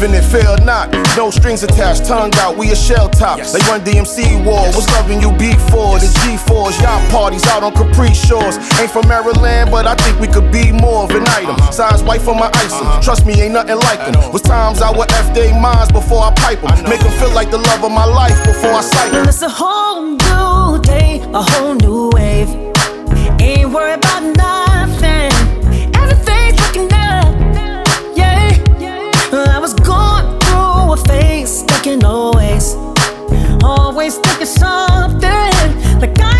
Still believe it, fail not. No strings attached, tongue out, we a shell top. Yes. They run DMC war, was loving you before. The G4s, yacht parties out on Capri Shores. Ain't from Maryland, but I think we could be more of an item. Size white for my ice 'em. Trust me, ain't nothing like them. know. Was times I would F they minds before I pipe them. Make them feel like the love of my life before I sight them. It's a whole new day, a whole new wave. Ain't worried about nothing. Stuck in always. Always thinking something. Like I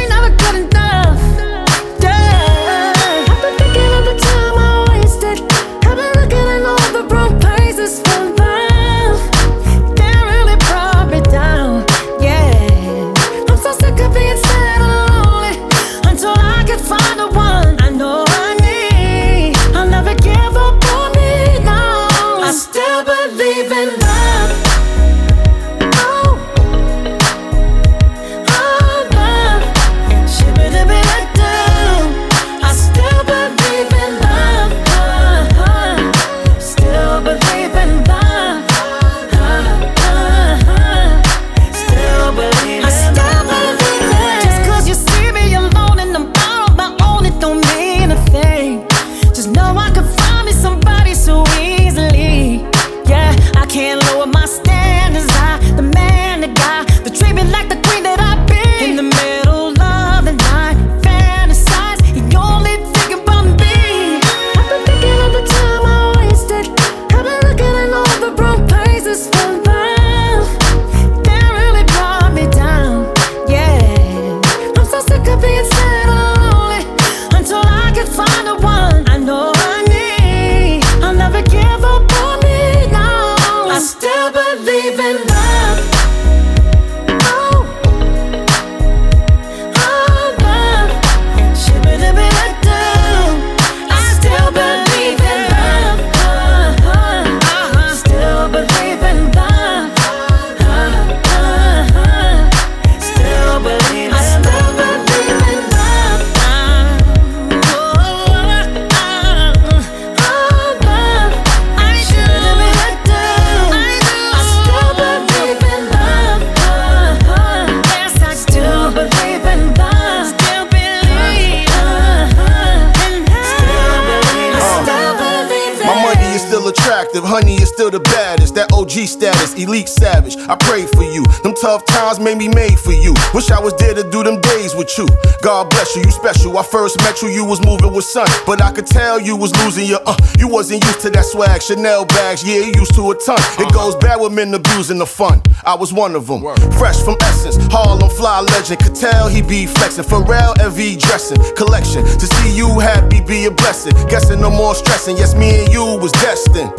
you. God bless you, you special. I first met you, you was moving with sun, but I could tell you was losing your uh. You wasn't used to that swag, Chanel bags, yeah, you used to a ton. It goes bad with men abusing the fun. I was one of them. Fresh from Essence, Harlem fly legend. Could tell he be flexing. Pharrell LV dressing collection. To see you happy be a blessing. Guessing no more stressing. Yes, me and you was destined.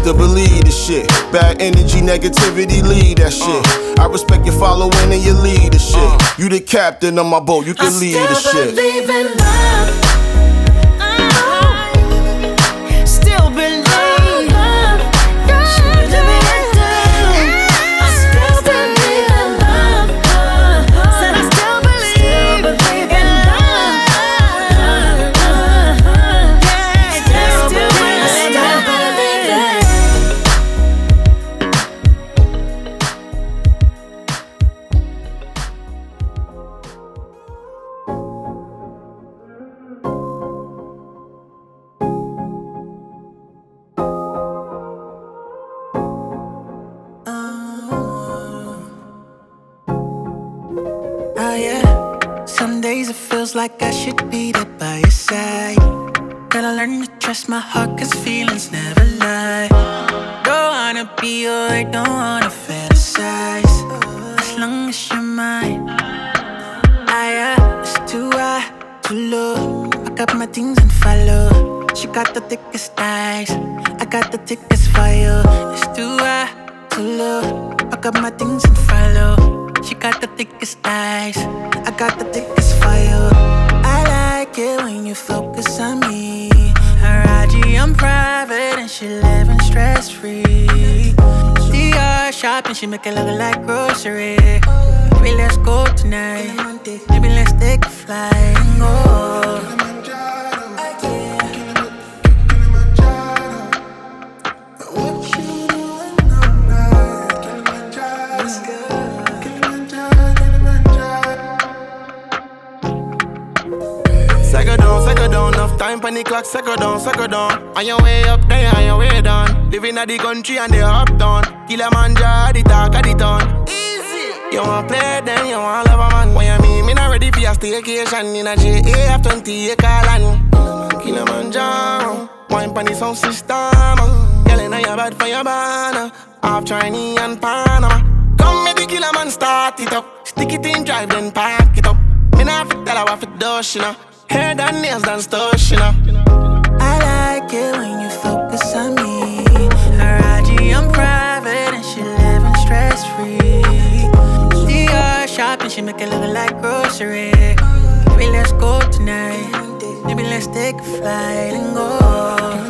Still believe this shit. Bad energy, negativity, lead that shit. I respect your following and your leadership. You the captain of my boat, you I can lead the shit. Like I should be there by your side. Gotta learn to trust my heart, cause feelings never lie. Don't wanna be your, don't wanna fantasize. As long as you're mine. Ah yeah, it's too high, too low. Pack up my things and follow. She got the thickest thighs. I got the thickest fire. It's too high, too low. Pack up my things and follow. She got the thickest eyes, I got the thickest fire. I like it when you focus on me. Her IG, I'm private and she living stress free. DR shopping, she make it look like grocery. Maybe let's go tonight. Maybe let's take a flight and Time the clock, second down, second down. On your way up there, on your way down. Living at the country and they up down. Kilimanjaro, the talk of the town. Easy. You want play then, you want love a man. When you mean me not ready for your staycation in a JA 20 acre land. Kilimanjaro. Wine pon the sound system. Girl, know you bad for your banner. Half Chinese and Panama. Come make the killer man start it up. Stick it in, drive, then pack it up. Me not fit tell her what fit do, you know. Hair done, nails done, stuff, you know. I like it when you focus on me. Her IG, I'm private and she living stress free. DR shopping, she make it look like grocery. Maybe let's go tonight. Maybe let's take a flight and go.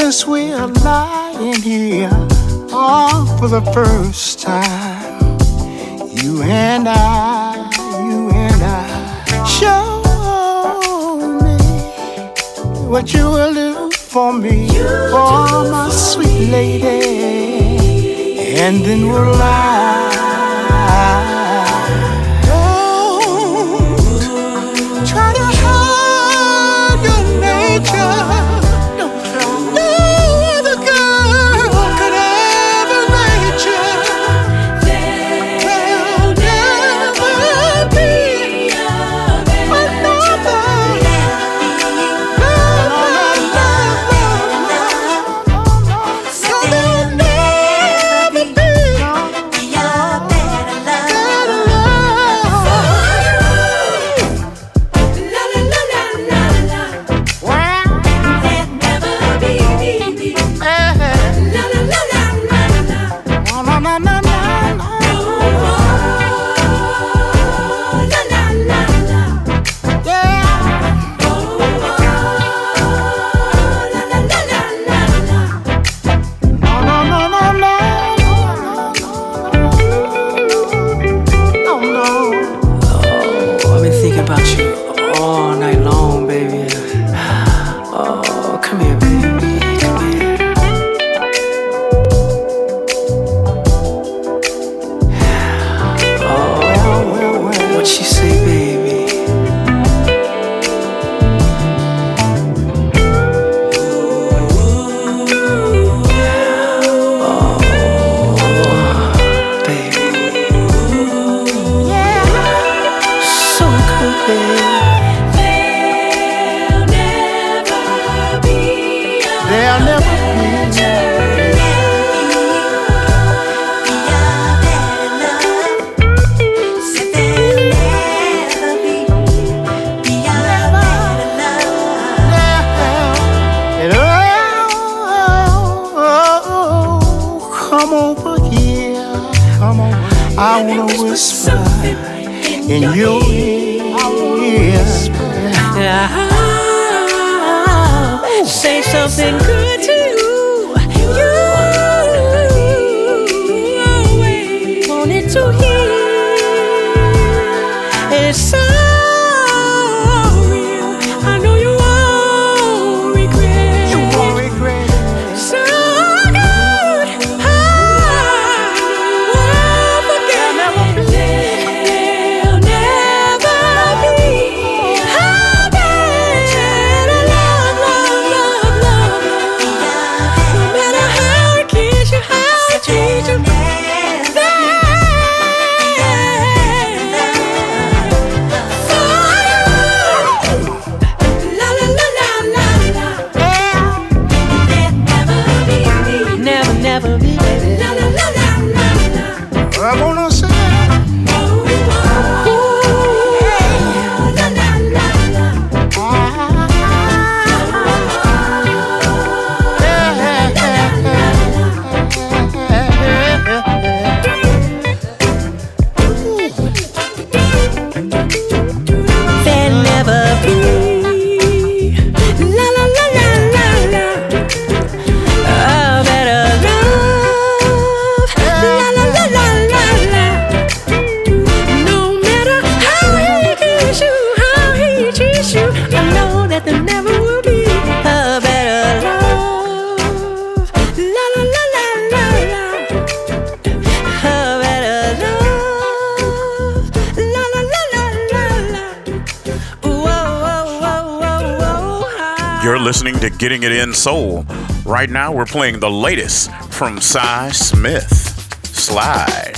since we are lying here all for the first time. You and I, you and I, show me what you will do for me, oh my sweet lady, and then we'll lie. Try to hide your nature. nothing. Getting It In Soul. Right now, we're playing the latest from Sy Smith. Slide.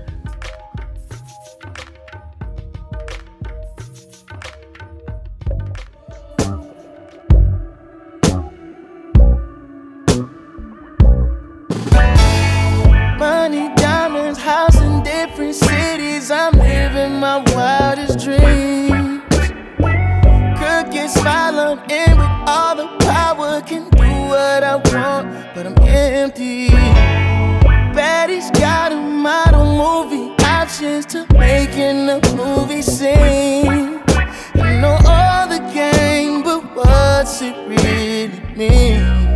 me.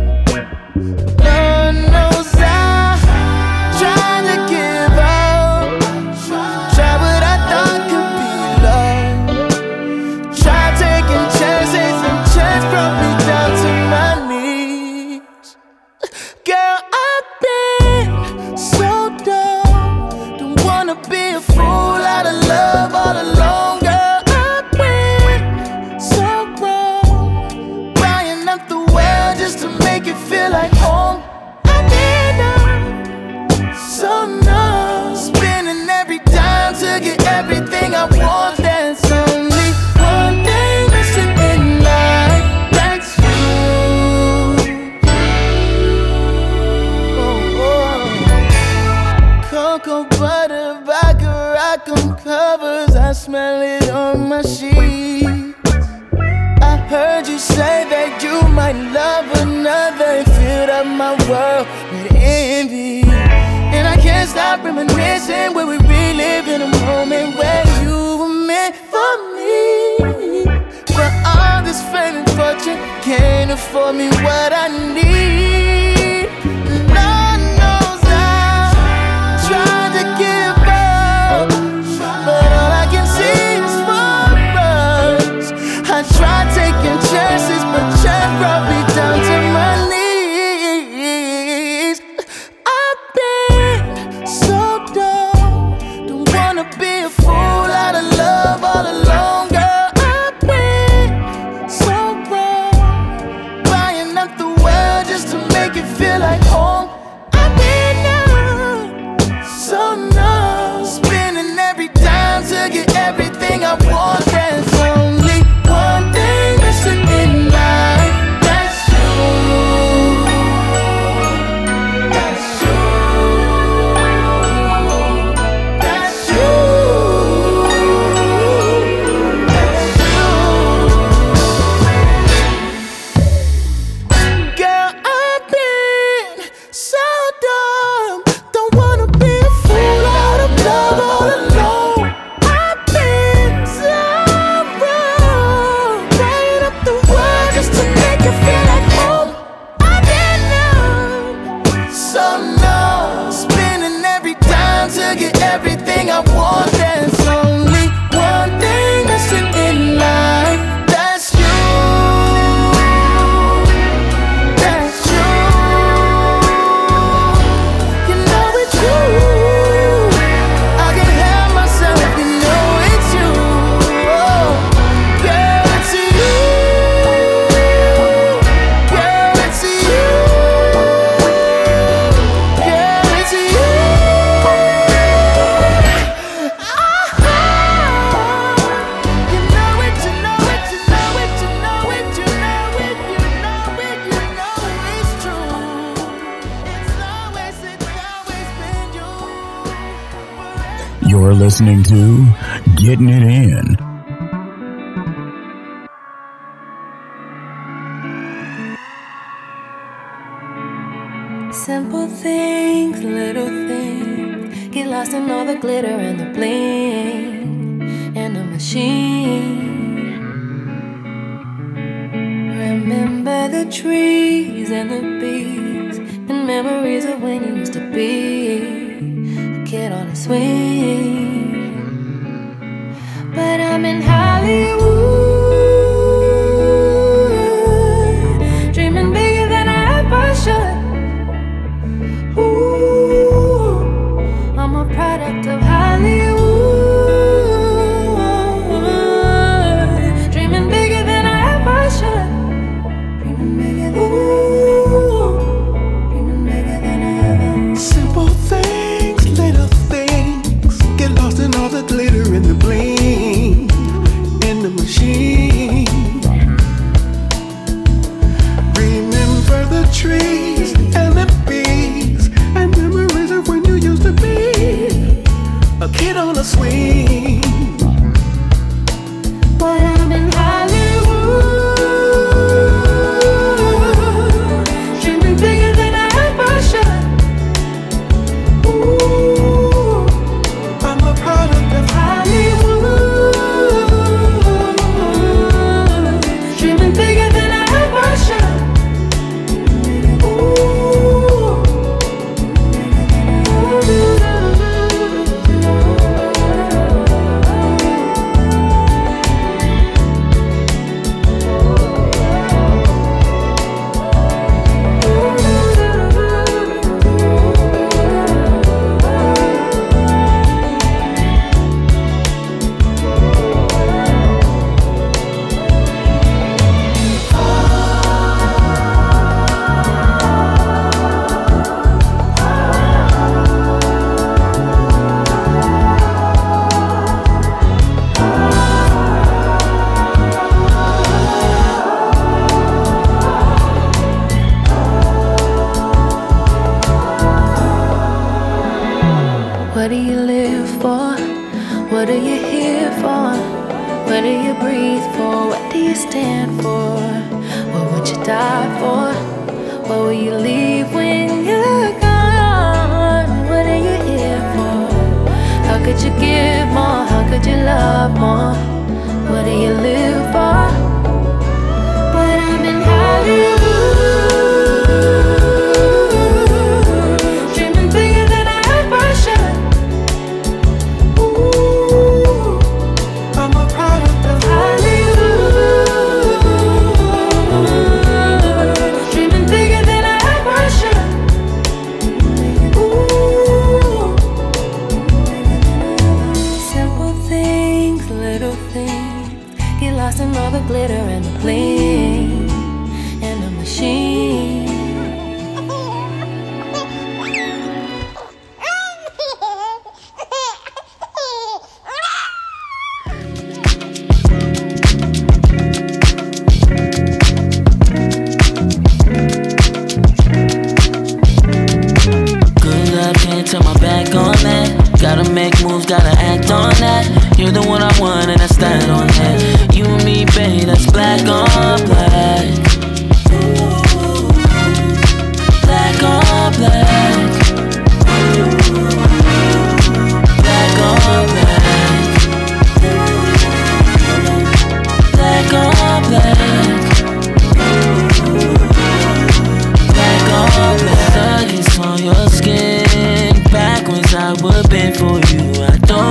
listening to Getting It In. Simple things, little things, get lost in all the glitter and the bling and the machine. Remember the trees and the bees and memories of when you used to be a kid on a swing coming high. What do you live for? What are you here for? What do you breathe for? What do you stand for? What would you die for? What will you leave when you're gone? What are you here for? How could you give more? How could you love more? What do you live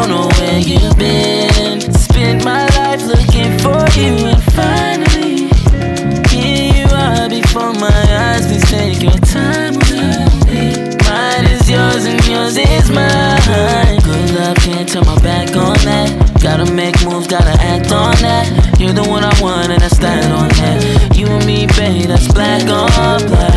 don't know where you've been. Spent my life looking for you, and finally, here you are before my eyes. Please take your time with me. Mine is yours, and yours is mine. Good love, can't turn my back on that. Gotta make moves, gotta act on that. You're the one I want, and I stand on that. You and me, babe, that's black on black. Black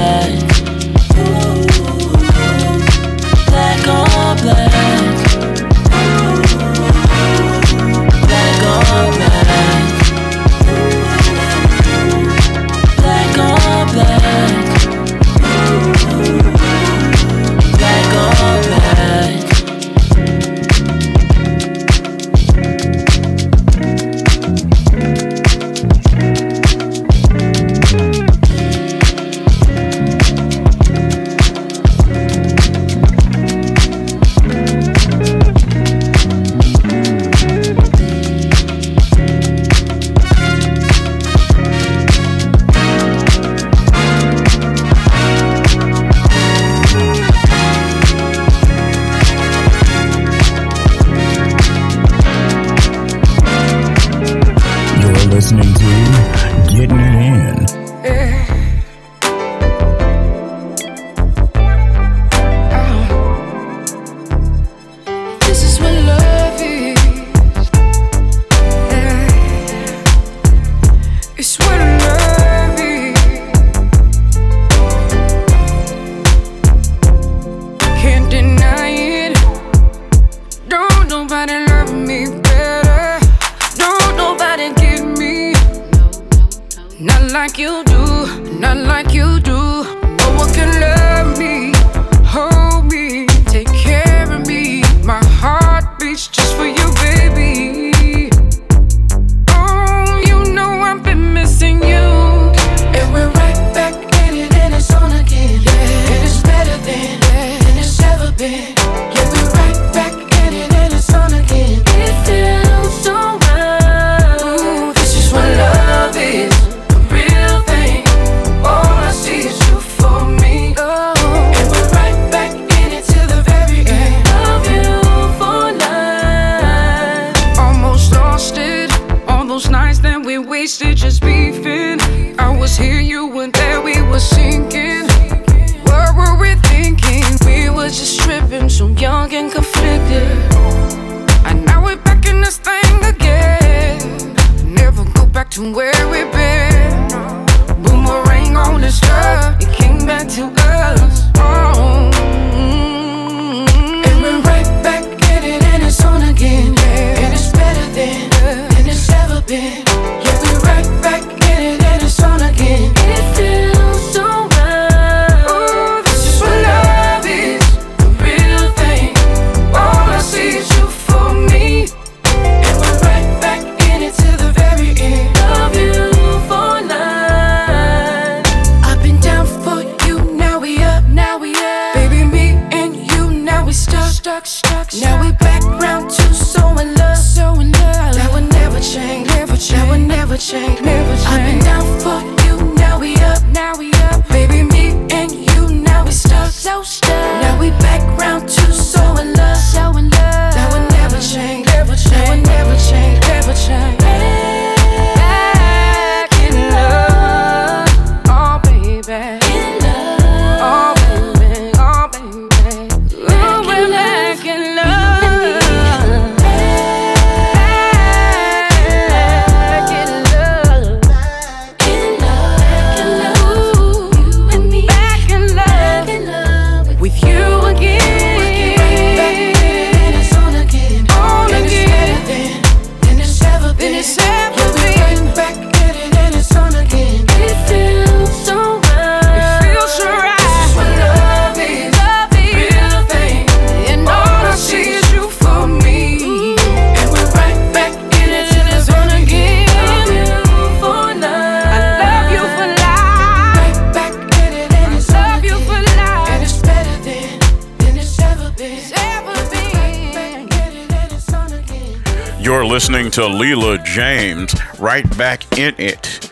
to Leela James right back in it.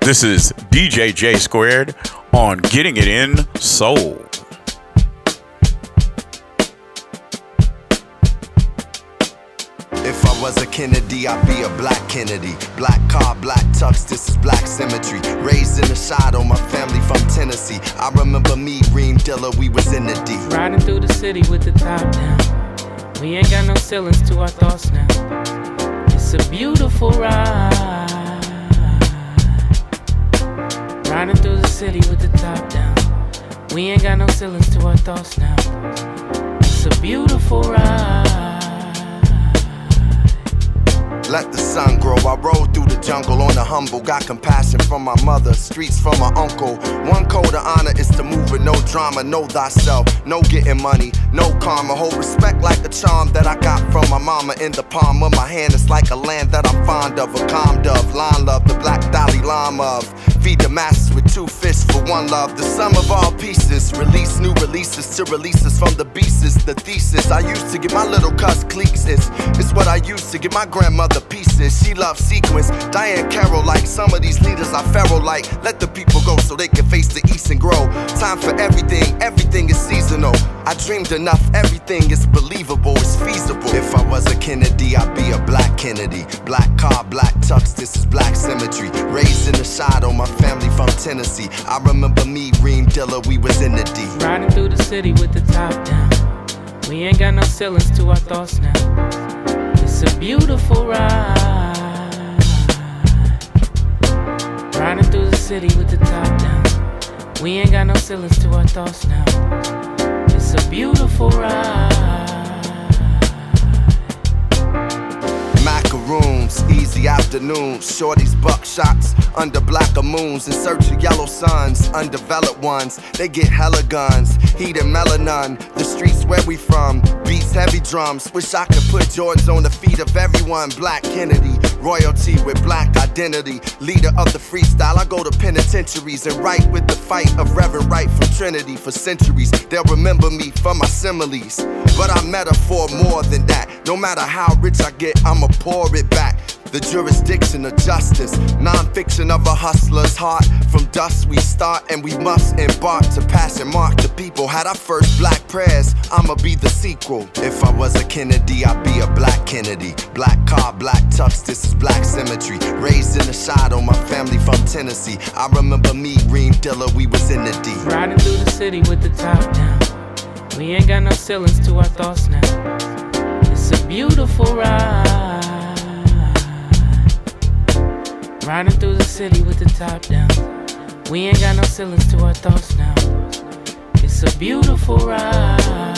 This is DJ J Squared on Getting It In Soul. If I was a Kennedy, I'd be a black Kennedy. Black car, black tux, this is black symmetry. Raised in the shadow, my family from Tennessee. I remember me, Reem Dilla, we was in the D. Riding through the city with the top down. We ain't got no ceilings to our thoughts now. It's a beautiful ride. Riding through the city with the top down. We ain't got no ceilings to our thoughts now. It's a beautiful ride. Let the sun grow. I rode through the jungle on the humble. Got compassion from my mother, streets from my uncle. One code of honor is to move with no drama. Know thyself, no getting money, no karma. Hold respect like a charm that I got from my mama in the palm of my hand. It's like a land that I'm fond of. A calm dove, line love, the black Dalai Lama of. Feed the masses with two fists for one love. The sum of all pieces. Release new releases to release us from the beasts. The thesis I used to get my little cuss cliques. It's what I used to get my grandmother pieces. She loves sequence. Diahann Carroll, like some of these leaders are feral, like let the people go so they can face the east and grow. Time for everything, everything is seasonal. I dreamed enough, everything is believable, it's feasible. If I was a Kennedy, I'd be a black Kennedy. Black car, black tux, this is black symmetry. Raised in the shadow, my family from Tennessee. I remember me, Reem Dilla, we was in the D. Riding through the city with the top down. We ain't got no ceilings to our thoughts now. It's a beautiful ride. Riding through the city with the top down. We ain't got no ceilings to our thoughts now. It's a beautiful ride. Macaroons, easy afternoons, shorties buckshots under blacker moons in search of yellow suns, undeveloped ones. They get hella guns, heat and melanin. The streets where we from, beats heavy drums. Wish I could put Jordans on the feet of everyone. Black Kennedy, royalty with black identity, leader of the freestyle. I go to penitentiaries and write with the fight of Reverend Wright from Trinity for centuries. They'll remember me for my similes, but I'm metaphor more than that. No matter how rich I get, I'ma pour it back. The jurisdiction of justice, non-fiction of a hustler's heart. From dust we start and we must embark to pass and mark the people. Had our first black prayers, I'ma be the sequel. If I was a Kennedy, I'd be a black Kennedy. Black car, black tux, this is black symmetry. Raised in the shadow, my family from Tennessee. I remember me, Reem Dilla, we was in the D. Riding through the city with the top down. We ain't got no ceilings to our thoughts now. It's a beautiful ride. Riding through the city with the top down. We ain't got no ceilings to our thoughts now. It's a beautiful ride.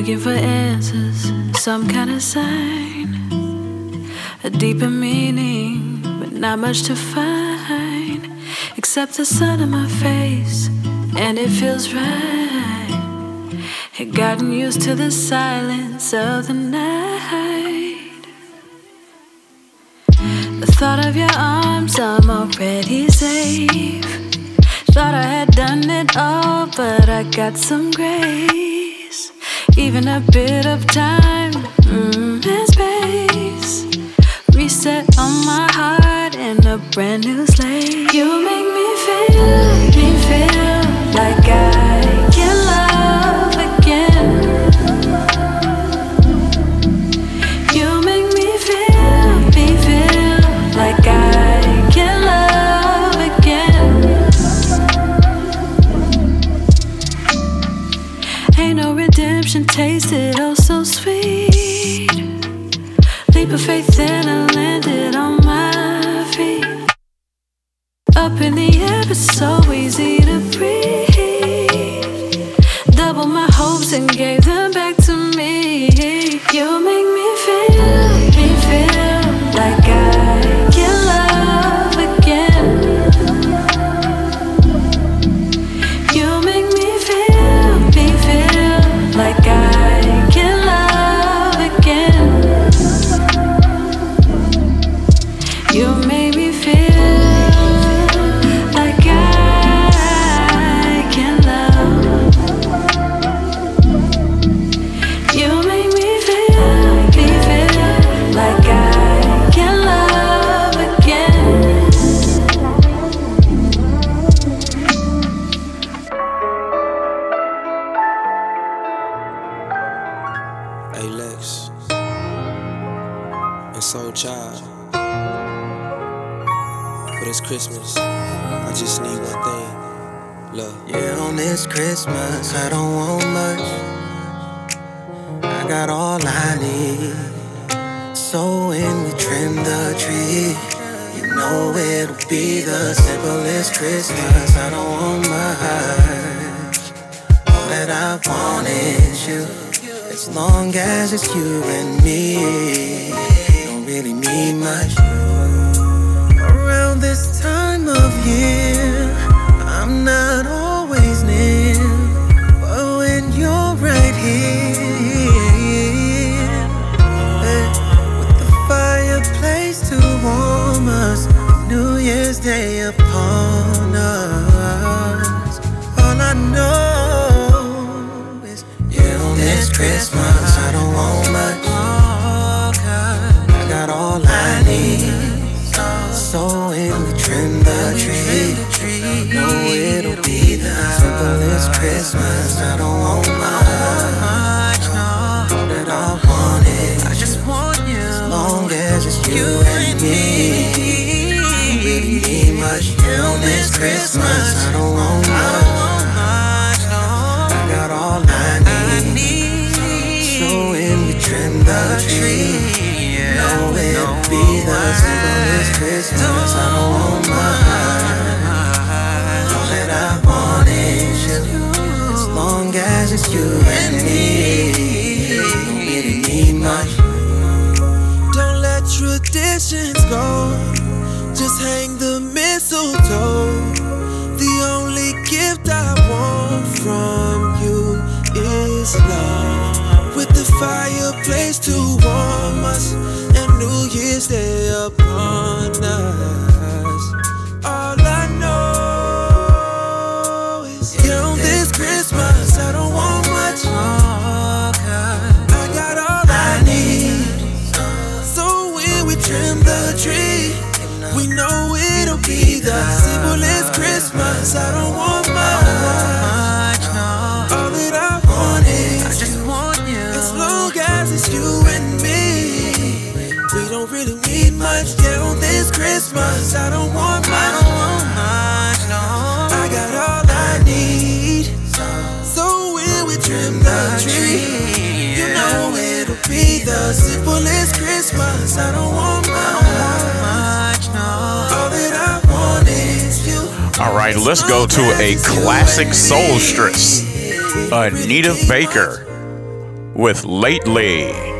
Looking for answers, some kind of sign, a deeper meaning, but not much to find, except the sun on my face, and it feels right. Had gotten used to the silence of the night. The thought of your arms, I'm already safe. Thought I had done it all, but I got some grace. Even a bit of time mm, and space. Reset on my heart and a brand new slate. You make me Christmas. I don't want much. All that I want is you. As long as it's you and me, don't really need much. Around this time of year, Christmas. I don't want much. I got all I need. So when we trim the tree, know it'll be the simplest Christmas. I don't want much. All that I want is you. As long as it's you and me, don't really need much. Don't let traditions New Christmas. I don't want mine. I don't want mine. No. I got all I need. So we trim the tree, you know it'll be the simplest Christmas. I don't want All right, let's go to a classic soulstress, Anita Baker, with Lately.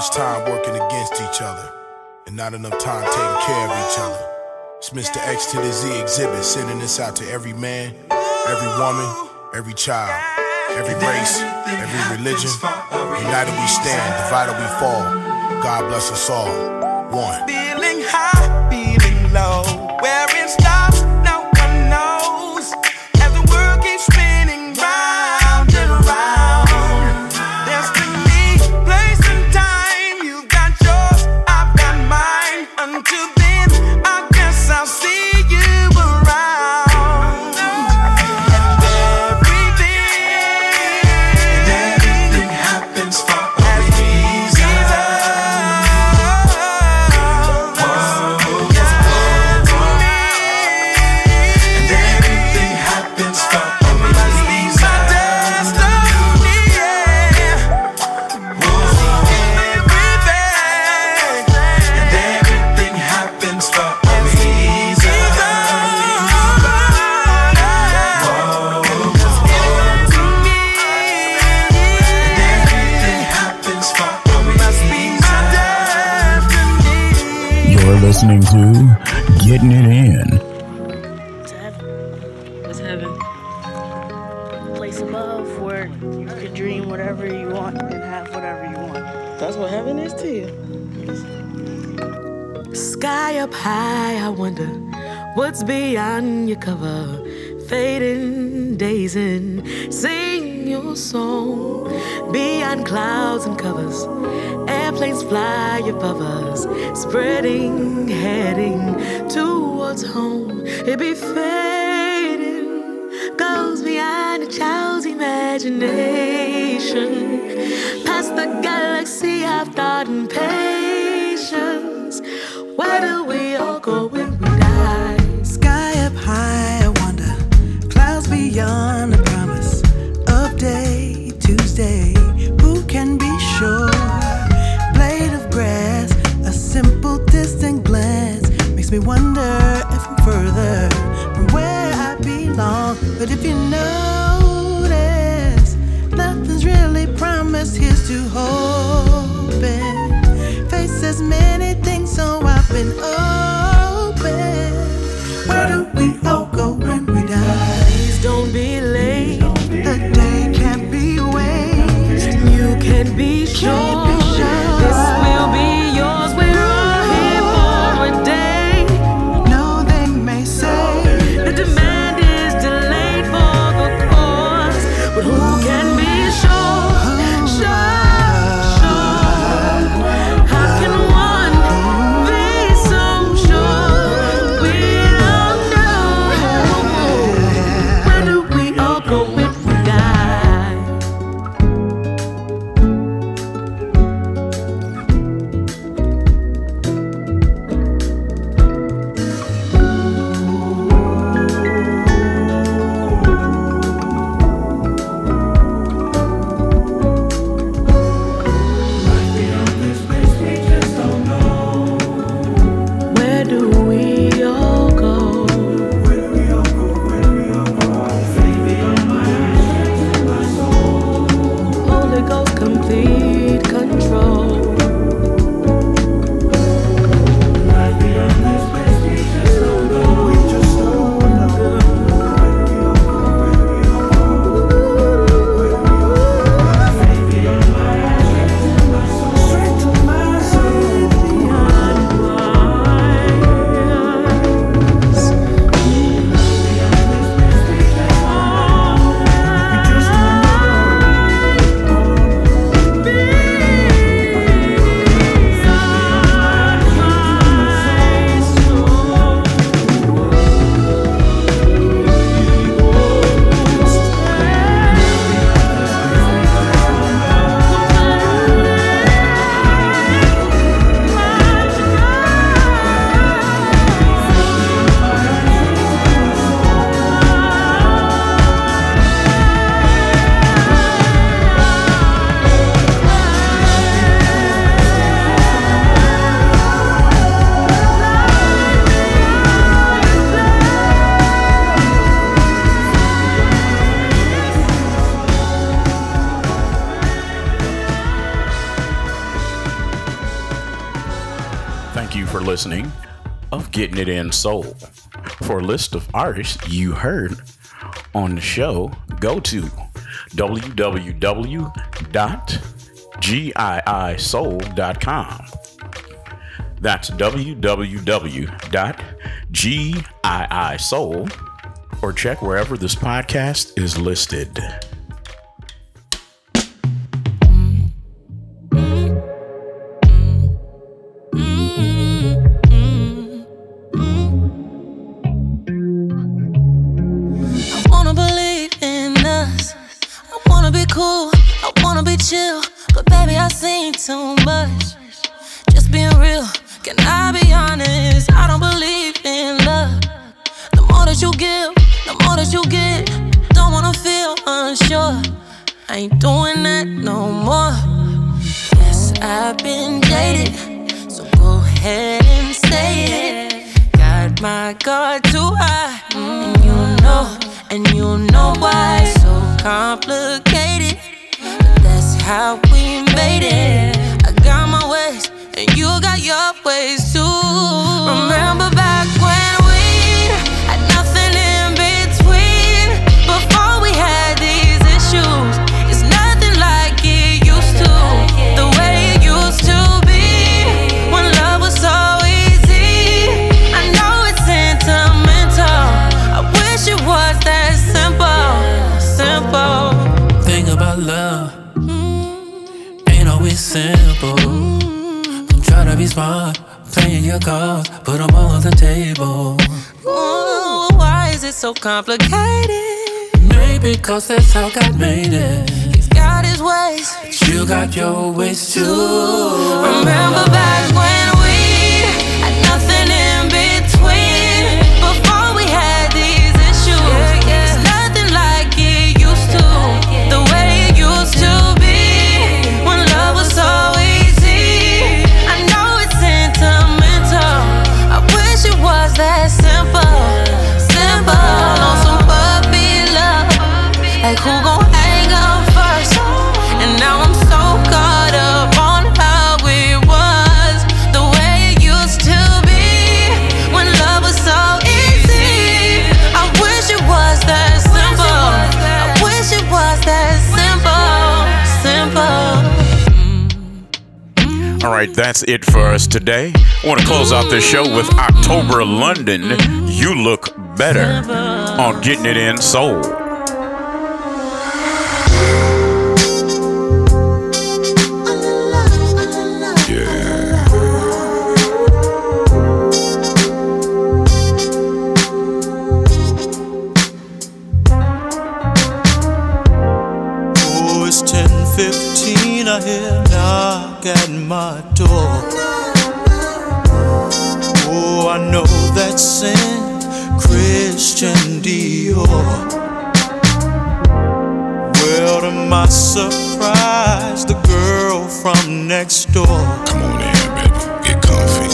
Much time working against each other and not enough time taking care of each other. It's Mr. X to the Z Xzibit sending this out to every man, every woman, every child, every race, every religion. United we stand, divided we fall. God bless us all. One. Listening to Getting It In. What's heaven? Place above where you could dream whatever you want and have whatever you want. That's what heaven is to you. Sky up high, I wonder what's beyond your cover. Fading days your song beyond clouds and covers. Airplanes fly above us, spreading, heading towards home. It be fading, goes beyond a child's imagination. Past the galaxy of thought and patience. Where do we all go when we die? Sky up high, I wonder. Clouds beyond makes me wonder if I'm further from where I belong. But if you notice, nothing's really promised. Here's to hoping. Face as many things, so I've been open. Where do we all go when we die? Please don't be late. The day can't be wasted. You can be sure list of artists you heard on the show, go to www.giisoul.com. That's www.giisoul or check wherever this podcast is listed. Guard too high. And you know, and you know why. So complicated. But that's how we made it. I got my ways, and you got your ways smart, playing your cards, put them all on the table. Ooh, why is it so complicated? Maybe cause that's how God made it. He's got his ways. but You got your ways too. Remember back when we had nothing in right, that's it for us today. I want to close out the show with October London. You look better on Getting It In Soul. Knock at my door. Oh, I know that's Saint Christian Dior. Well, to my surprise, the girl from next door. Come on in, baby. Get comfy.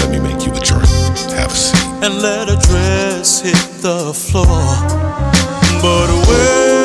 Let me make you a drink. Have a seat. And let her dress hit the floor. But wait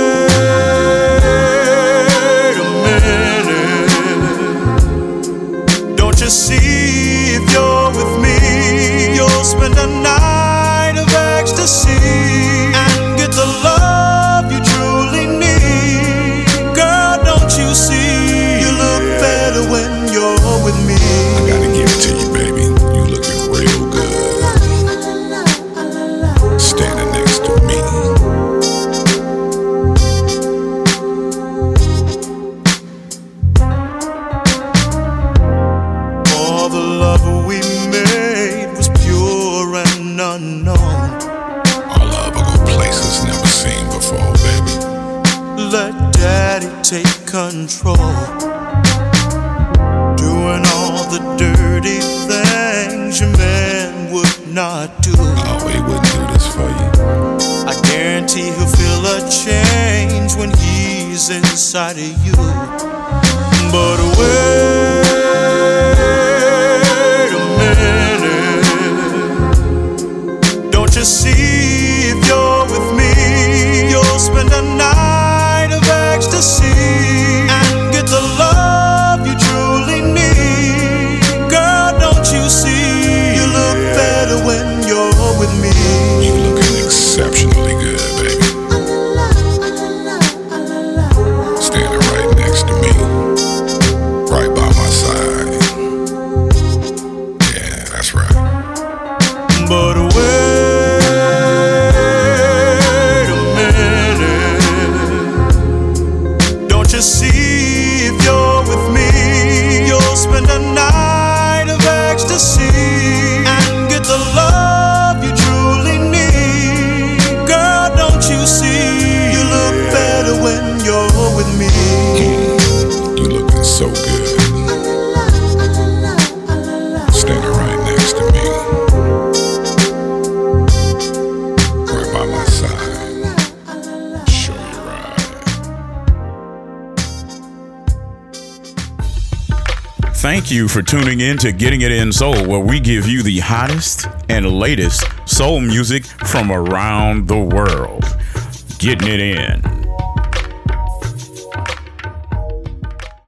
control. Doing all the dirty things your man would not do. Oh, he wouldn't do this for you. I guarantee he'll feel a change when he's inside of you. But wait for tuning in to Getting It In Soul, where we give you the hottest and latest soul music from around the world. Getting it in.